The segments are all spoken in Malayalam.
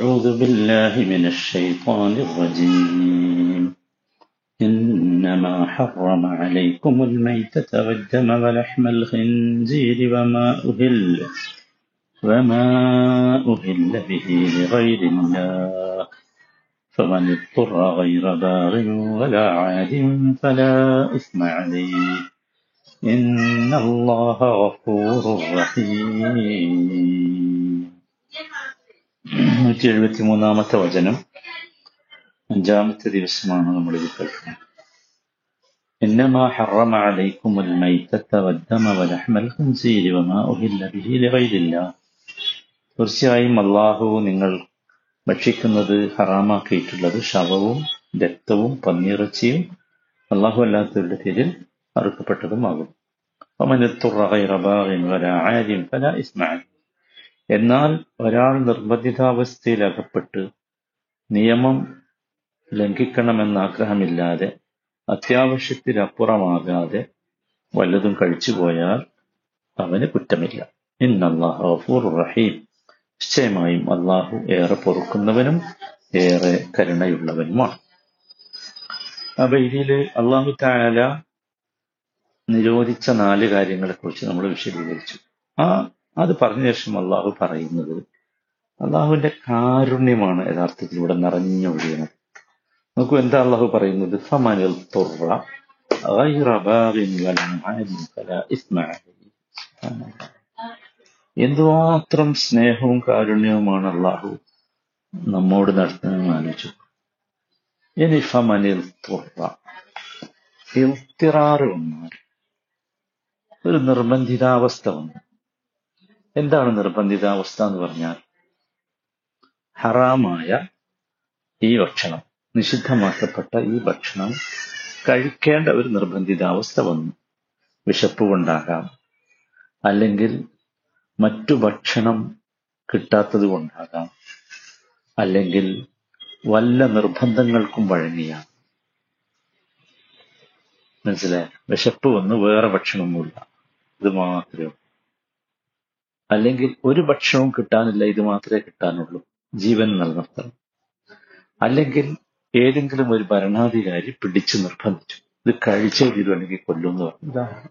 أعوذ بالله من الشيطان الرجيم. إنما حرم عليكم الميتة والدم ولحم الخنزير وما أهل وما أهل به لغير الله. فمن اضطر غير باغ ولا عاد فلا إثم عليه. إن الله غفور رحيم. നൂറ്റി എഴുപത്തി മൂന്നാമത്തെ വചനം അഞ്ചാമത്തെ ദിവസമാണ് നമ്മൾ ഇത് കേൾക്കുന്നത് إنما حرم عليكم الميتة والدم ولحم الخنزير وما أهل به لغير الله തീർച്ചയായും അള്ളാഹു നിങ്ങൾ ഭക്ഷിക്കുന്നത് ഹറാമാക്കിയിട്ടുള്ളത് ശവവും രക്തവും പന്നിയിറച്ചിയും അള്ളാഹു അല്ലാത്തവരുടെ പേരിൽ അറുക്കപ്പെട്ടതുമാകും എന്നാൽ ഒരാൾ നിർബന്ധിതാവസ്ഥയിൽ അകപ്പെട്ട് നിയമം ലംഘിക്കണമെന്ന ആഗ്രഹമില്ലാതെ അത്യാവശ്യത്തിലപ്പുറമാകാതെ വല്ലതും കഴിച്ചുപോയാൽ അവന് കുറ്റമില്ല. ഇന്നല്ലാഹു ഗഫൂർ റഹീം. നിശ്ചയമായും അള്ളാഹു ഏറെ പൊറുക്കുന്നവനും ഏറെ കരുണയുള്ളവനുമാണ്. അപ്പൊ ഇതിൽ അള്ളാഹു താല നിരോധിച്ച നാല് കാര്യങ്ങളെക്കുറിച്ച് നമ്മൾ വിശദീകരിച്ചു. ആ അത് പറഞ്ഞ ശേഷം അള്ളാഹു പറയുന്നത് അള്ളാഹുവിന്റെ കാരുണ്യമാണ് യഥാർത്ഥത്തിൽ ഇവിടെ നിറഞ്ഞൊഴിയണം നോക്കൂ എന്താ അള്ളാഹു പറയുന്നത്? ഫമനിൽ എന്തുമാത്രം സ്നേഹവും കാരുണ്യവുമാണ് അള്ളാഹു നമ്മോട് നടത്തുന്നതെന്ന് ആലോചിച്ചു. ഇനി ഫമനിൽ തുറ ഇൽത്തിറാറ് വന്നാൽ ഒരു നിർബന്ധിതാവസ്ഥ വന്നു. എന്താണ് നിർബന്ധിത അവസ്ഥ എന്ന് പറഞ്ഞാൽ ഹറാമായ ഈ ഭക്ഷണം നിഷിദ്ധമാക്കപ്പെട്ട ഈ ഭക്ഷണം കഴിക്കേണ്ട ഒരു നിർബന്ധിതാവസ്ഥ വന്നു. വിശപ്പ് കൊണ്ടാകാം അല്ലെങ്കിൽ മറ്റു ഭക്ഷണം കിട്ടാത്തത് കൊണ്ടാകാം അല്ലെങ്കിൽ വല്ല നിർബന്ധങ്ങൾക്കും വഴങ്ങിയ മനസ്സിലായ? വിശപ്പ് വന്ന് വേറെ ഭക്ഷണമൊന്നുമില്ല. ഇത് മാത്രമേ അല്ലെങ്കിൽ ഒരു ഭക്ഷണവും കിട്ടാനില്ല ഇത് മാത്രമേ കിട്ടാനുള്ളൂ. ജീവൻ നിലനിർത്തണം. അല്ലെങ്കിൽ ഏതെങ്കിലും ഒരു ഭരണാധികാരി പിടിച്ചു നിർബന്ധിച്ചു. ഇത് കഴിച്ചേ തീരു അല്ലെങ്കിൽ കൊല്ലും എന്ന് പറഞ്ഞു.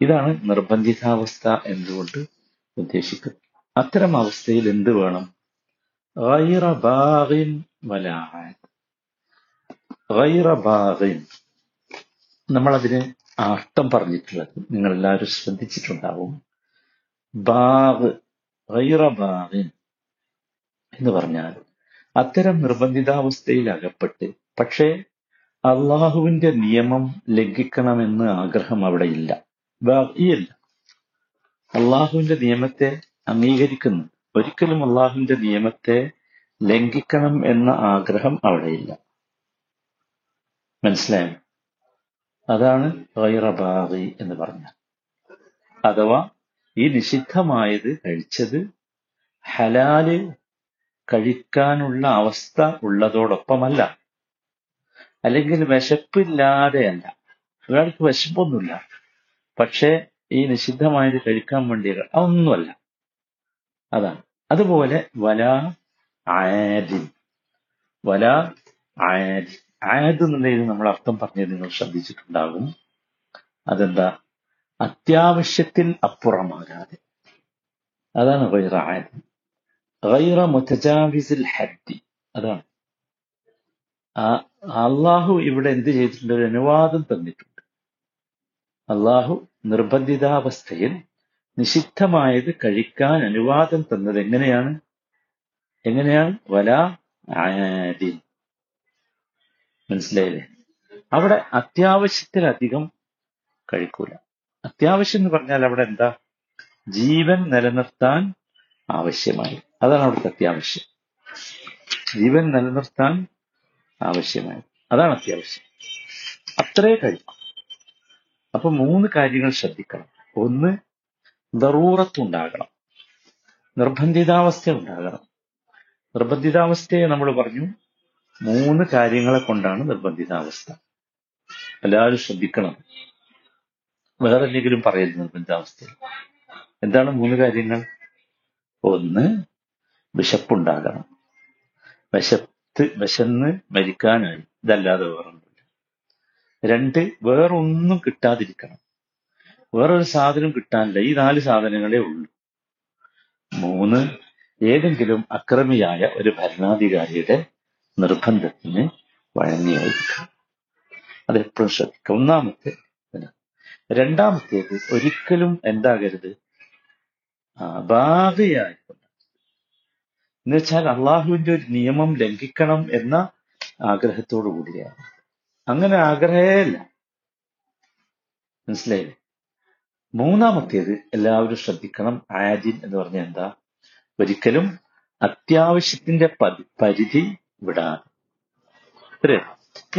ഇതാണ് നിർബന്ധിതാവസ്ഥ എന്തുകൊണ്ട് ഉദ്ദേശിക്കുന്നത്. അത്തരം അവസ്ഥയിൽ എന്ത് വേണം? നമ്മളതിന് അർത്ഥം പറഞ്ഞിട്ടുള്ളത് നിങ്ങൾ എല്ലാവരും ശ്രദ്ധിച്ചിട്ടുണ്ടാവും. ബാഗ് ഗൈറ ബാഗിൻ എന്ന് പറഞ്ഞാൽ അത്തരം നിർബന്ധിതാവസ്ഥയിൽ അകപ്പെട്ട് പക്ഷേ അള്ളാഹുവിന്റെ നിയമം ലംഘിക്കണമെന്ന് ആഗ്രഹം അവിടെ ഇല്ല. ബാഗിയല്ല. അള്ളാഹുവിന്റെ നിയമത്തെ അംഗീകരിക്കുന്നു. ഒരിക്കലും അള്ളാഹുവിന്റെ നിയമത്തെ ലംഘിക്കണം എന്ന ആഗ്രഹം അവിടെയില്ല മനസ്സിലായോ? അതാണ് ഗൈറബാഗി എന്ന് പറഞ്ഞാൽ. അഥവാ ഈ നിഷിദ്ധമായത് കഴിച്ചത് ഹലാൽ കഴിക്കാനുള്ള അവസ്ഥ ഉള്ളതോടൊപ്പമല്ല. അല്ലെങ്കിൽ വിശപ്പില്ലാതെയല്ല ഒരാൾക്ക് വിശപ്പൊന്നുമില്ല. പക്ഷേ ഈ നിഷിദ്ധമായത് കഴിക്കാൻ വേണ്ടി അതൊന്നുമല്ല. അതാണ്. അതുപോലെ വല ആരിൻ വല ആരി ആയത് എന്നുള്ളതിന് നമ്മൾ അർത്ഥം പറഞ്ഞത് നിങ്ങൾ ശ്രദ്ധിച്ചിട്ടുണ്ടാകും. അതെന്താ? അത്യാവശ്യത്തിൽ അപ്പുറമാകാതെ. അതാണ് ഗൈറ ഗൈറ മുതജാവിസിൽ ഹദ്ദി അതാണ്. അള്ളാഹു ഇവിടെ എന്ത് ചെയ്തിട്ടുണ്ട്? ഒരു അനുവാദം തന്നിട്ടുണ്ട്. അള്ളാഹു നിർബന്ധിതാവസ്ഥയിൽ നിഷിദ്ധമായത് കഴിക്കാൻ അനുവാദം തന്നത് എങ്ങനെയാണ്? എങ്ങനെയാണ്? വല ആദി മനസ്സിലായില്ലേ? അവിടെ അത്യാവശ്യത്തിലധികം കഴിക്കൂല. അത്യാവശ്യം എന്ന് പറഞ്ഞാൽ അവിടെ എന്താ? ജീവൻ നിലനിർത്താൻ ആവശ്യമായി. അതാണ് അവിടുത്തെ അത്യാവശ്യം. ജീവൻ നിലനിർത്താൻ ആവശ്യമായി. അതാണ് അത്യാവശ്യം. അത്രേ കഴിക്കും. അപ്പൊ മൂന്ന് കാര്യങ്ങൾ ശ്രദ്ധിക്കണം. ഒന്ന് ദറൂറത്തുണ്ടാകണം. നിർബന്ധിതാവസ്ഥ ഉണ്ടാകണം. നിർബന്ധിതാവസ്ഥയെ നമ്മൾ പറഞ്ഞു മൂന്ന് കാര്യങ്ങളെ കൊണ്ടാണ് നിർബന്ധിതാവസ്ഥ. എല്ലാവരും ശ്രദ്ധിക്കണം. വേറെ എന്തെങ്കിലും പറയരുത് നിർബന്ധാവസ്ഥയിൽ. എന്താണ് മൂന്ന് കാര്യങ്ങൾ? ഒന്ന് വിശപ്പുണ്ടാകണം. വിശത്ത് വിശന്ന് മരിക്കാനായി. ഇതല്ലാതെ വേറൊന്നുമില്ല. രണ്ട് വേറൊന്നും കിട്ടാതിരിക്കണം. വേറൊരു സാധനം കിട്ടാനില്ല. ഈ നാല് സാധനങ്ങളേ ഉള്ളൂ. മൂന്ന് ഏതെങ്കിലും അക്രമിയായ ഒരു ഭരണാധികാരിയുടെ നിർബന്ധത്തിന് വഴങ്ങിയായിരിക്കണം. അതെപ്പോഴും ശ്രദ്ധിക്കുക. ഒന്നാമത്തെ. രണ്ടാമത്തേത് ഒരിക്കലും എന്താകരുത്? ബാധയായിക്കൊണ്ട് എന്ന് വെച്ചാൽ അള്ളാഹുവിന്റെ ഒരു നിയമം ലംഘിക്കണം എന്ന ആഗ്രഹത്തോടു കൂടിയാണ്. അങ്ങനെ ആഗ്രഹമല്ല. മനസ്സിലായില്ലേ? മൂന്നാമത്തേത് എല്ലാവരും ശ്രദ്ധിക്കണം. ആജിൻ എന്ന് പറഞ്ഞാൽ എന്താ? ഒരിക്കലും അത്യാവശ്യത്തിന്റെ പരിധി വിടാൻ ഇത്രേ.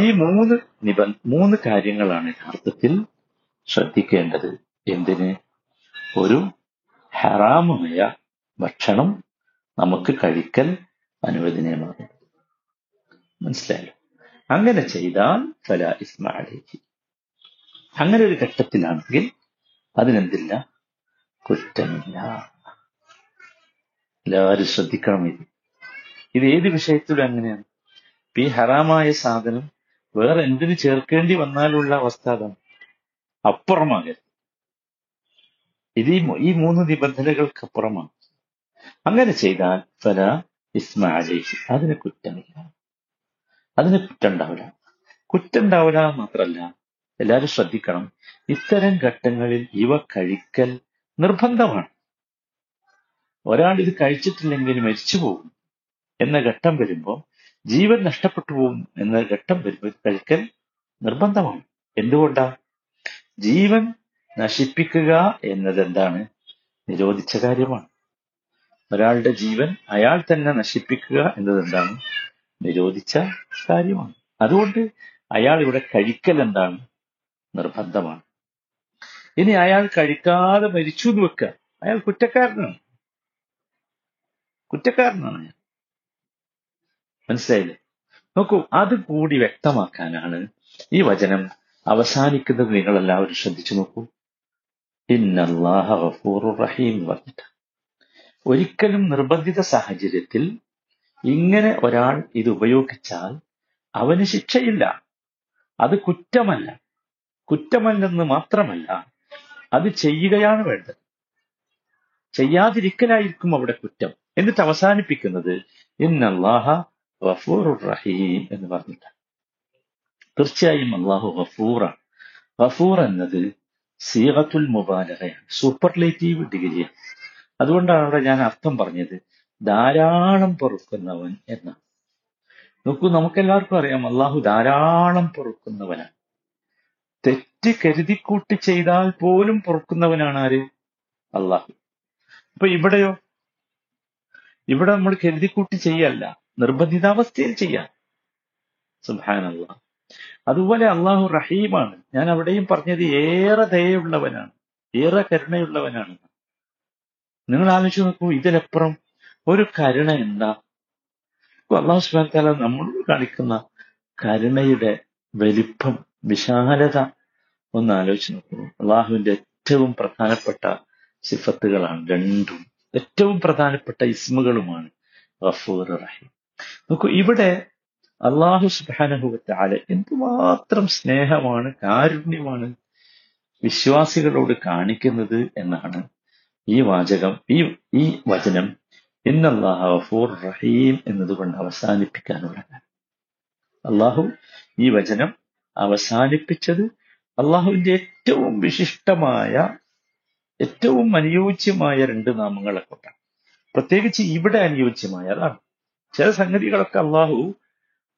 ഈ മൂന്ന് നിബന്ധ മൂന്ന് കാര്യങ്ങളാണ് യഥാർത്ഥത്തിൽ ശ്രദ്ധിക്കേണ്ടത് എന്തിന്? ഒരു ഹറാമായ ഭക്ഷണം നമുക്ക് കഴിക്കൽ അനുവദനീയമാണ്. മനസ്സിലായല്ലോ? അങ്ങനെ ചെയ്താൽ ഫല ഇസ്മാലേക്ക് അങ്ങനെ ഒരു ഘട്ടത്തിലാണെങ്കിൽ അതിനെന്തില്ല? കുറ്റമില്ല. എല്ലാവരും ശ്രദ്ധിക്കണം ഇത്. ഇത് ഏത് വിഷയത്തിലും അങ്ങനെയാണ്. ഈ ഹറാമായ സാധനം വേറെ എന്തിനു ചേർക്കേണ്ടി വന്നാലുള്ള അവസ്ഥ അതാണ്. അപ്പുറമാകരുത്. ഇത് ഈ മൂന്ന് നിബന്ധനകൾക്ക് അപ്പുറമാണ് അങ്ങനെ ചെയ്താൽ ഫല ഇസ്മാലേഷ് അതിന് കുറ്റമില്ല. അതിന് കുറ്റം ഉണ്ടാവില്ല കുറ്റം ഉണ്ടാവില്ല മാത്രല്ല എല്ലാവരും ശ്രദ്ധിക്കണം. ഇത്തരം ഘട്ടങ്ങളിൽ ഇവ കഴിക്കൽ നിർബന്ധമാണ്. ഒരാൾ ഇത് കഴിച്ചിട്ടില്ലെങ്കിൽ മരിച്ചു പോകും എന്ന ഘട്ടം വരുമ്പോൾ ജീവൻ നഷ്ടപ്പെട്ടു പോകും എന്ന ഘട്ടം വരുമ്പോൾ കഴിക്കൽ നിർബന്ധമാണ്. എന്തുകൊണ്ടാ? ജീവൻ നശിപ്പിക്കുക എന്നത് എന്താണ്? നിരോധിച്ച കാര്യമാണ്. ഒരാളുടെ ജീവൻ അയാൾ തന്നെ നശിപ്പിക്കുക എന്നത് എന്താണ്? നിരോധിച്ച കാര്യമാണ്. അതുകൊണ്ട് അയാൾ ഇവിടെ കഴിക്കൽ എന്താണ്? നിർബന്ധമാണ്. ഇനി അയാൾ കഴിക്കാതെ മരിച്ചു എന്ന് വെക്കുക. അയാൾ കുറ്റക്കാരനാണ്. കുറ്റക്കാരനാണ് അയാൾ. മനസ്സിലായില്ലേ? നോക്കൂ അത് കൂടി വ്യക്തമാക്കാനാണ് ഈ വചനം അവസാനിക്കുന്നത് നിങ്ങൾ എല്ലാവരും ശ്രദ്ധിച്ചു നോക്കൂ. ഇന്നല്ലാഹ റഹീം പറഞ്ഞിട്ട്. ഒരിക്കലും നിർബന്ധിത സാഹചര്യത്തിൽ ഇങ്ങനെ ഒരാൾ ഇത് ഉപയോഗിച്ചാൽ അവന് ശിക്ഷയില്ല. അത് കുറ്റമല്ല. കുറ്റമല്ലെന്ന് മാത്രമല്ല അത് ചെയ്യുകയാണ് വേണ്ടത്. ചെയ്യാതിരിക്കലായിരിക്കും അവിടെ കുറ്റം. എന്നിട്ട് അവസാനിപ്പിക്കുന്നത് ഇന്നല്ലാഹ ഗഫൂറുർ റഹീം എന്ന് പറഞ്ഞിട്ട് തീർച്ചയായും അള്ളാഹു ഗഫൂറാണ്. ഗഫൂർ എന്നത് സീറത്തുൽ മുബാലകയാണ് സൂപ്പർലേറ്റീവ് ഡിഗ്രിയാണ് അതുകൊണ്ടാണ് അവിടെ ഞാൻ അർത്ഥം പറഞ്ഞത് ധാരാളം പൊറുക്കുന്നവൻ എന്നാണ്. നോക്കൂ നമുക്കെല്ലാവർക്കും അറിയാം അള്ളാഹു ധാരാളം പൊറുക്കുന്നവനാണ്. തെറ്റ് കരുതിക്കൂട്ടി ചെയ്താൽ പോലും പൊറുക്കുന്നവനാണ് ആര്? അള്ളാഹു അപ്പൊ ഇവിടെയോ? ഇവിടെ നമ്മൾ കരുതിക്കൂട്ടി ചെയ്യല്ല നിർബന്ധിതാവസ്ഥയിൽ ചെയ്യാം. സുബാനല്ല അതുപോലെ അള്ളാഹു റഹീമാണ്. ഞാൻ അവിടെയും പറഞ്ഞത് ഏറെ ദയുള്ളവനാണ് ഏറെ കരുണയുള്ളവനാണ്. നിങ്ങൾ ആലോചിച്ച് നോക്കൂ ഇതിലപ്പുറം ഒരു കരുണ എന്താ? അള്ളാഹു സുബാൻ താല നമ്മളോട് കാണിക്കുന്ന കരുണയുടെ വലിപ്പം വിശാലത ഒന്ന് ആലോചിച്ച് നോക്കൂ. അള്ളാഹുവിന്റെ ഏറ്റവും പ്രധാനപ്പെട്ട സിഫത്തുകളാണ് രണ്ടും. ഏറ്റവും പ്രധാനപ്പെട്ട ഇസ്മുകളുമാണ് ഗഫൂർ റഹീം. നോക്കൂ ഇവിടെ അള്ളാഹു സുബാനഹുവത്താൽ എന്തുമാത്രം സ്നേഹമാണ് കാരുണ്യമാണ് വിശ്വാസികളോട് കാണിക്കുന്നത് എന്നാണ് ഈ വാചകം ഈ ഈ വചനം ഇന്നല്ലാഹു റഹീം എന്നതുകൊണ്ട് അവസാനിപ്പിക്കാനുള്ള. അള്ളാഹു ഈ വചനം അവസാനിപ്പിച്ചത് അള്ളാഹുവിന്റെ ഏറ്റവും വിശിഷ്ടമായ ഏറ്റവും അനുയോജ്യമായ രണ്ട് നാമങ്ങളെ കൊണ്ടാണ് പ്രത്യേകിച്ച് ഇവിടെ അനുയോജ്യമായ അതാണ് ചില സംഗതികളൊക്കെ അള്ളാഹു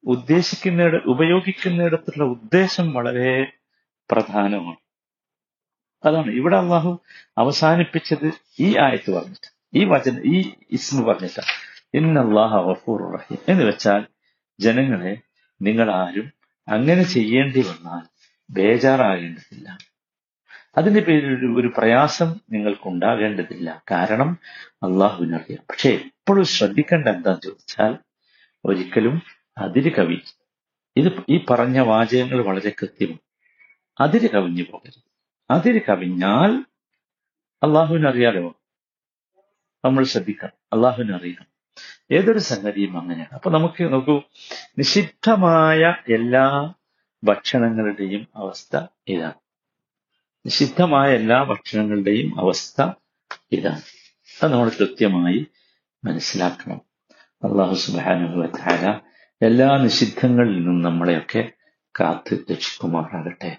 ഉദ്ദേശിക്കുന്നിട ഉപയോഗിക്കുന്നിടത്തുള്ള ഉദ്ദേശം വളരെ പ്രധാനമാണ്. അതാണ്. ഇവിടെ അള്ളാഹു അവസാനിപ്പിച്ചത് ഈ ആയത്ത് പറഞ്ഞിട്ട് ഈ വചന ഈ ഇസ്മ പറഞ്ഞിട്ട്. ഇന്നല്ലാഹ ഗഫൂർ റഹീം. എന്ന് വെച്ചാൽ ജനങ്ങളെ നിങ്ങൾ ആരും അങ്ങനെ ചെയ്യേണ്ടി വന്നാൽ ബേജാറാകേണ്ടതില്ല. അതിന്റെ പേരിൽ ഒരു- പ്രയാസം നിങ്ങൾക്കുണ്ടാകേണ്ടതില്ല. കാരണം അള്ളാഹുവിനറിയാം. പക്ഷെ എപ്പോഴും ശ്രദ്ധിക്കേണ്ട എന്താന്ന് ചോദിച്ചാൽ ഒരിക്കലും അതിര് കവി ഇത് ഈ പറഞ്ഞ വാചകങ്ങൾ വളരെ കൃത്യമാണ്. അതിര് കവിഞ്ഞു പോകരുത്. അതിര് കവിഞ്ഞാൽ അള്ളാഹുവിനറിയാലോ നമ്മൾ ശ്രദ്ധിക്കണം. അള്ളാഹുവിനറിയാം ഏതൊരു സംഗതിയും അങ്ങനെയാണ്. അപ്പൊ നമുക്ക് നോക്കൂ. നിഷിദ്ധമായ എല്ലാ ഭക്ഷണങ്ങളുടെയും അവസ്ഥ ഇതാണ്. നിഷിദ്ധമായ എല്ലാ ഭക്ഷണങ്ങളുടെയും അവസ്ഥ ഇതാണ്. അത് നമ്മൾ കൃത്യമായി മനസ്സിലാക്കണം. അള്ളാഹു സുബാനുഭവത്താല എല്ലാ നിഷിദ്ധങ്ങളിൽ നിന്നും നമ്മളെയൊക്കെ കാത്ത് രക്ഷിക്കുമാറാകട്ടെ.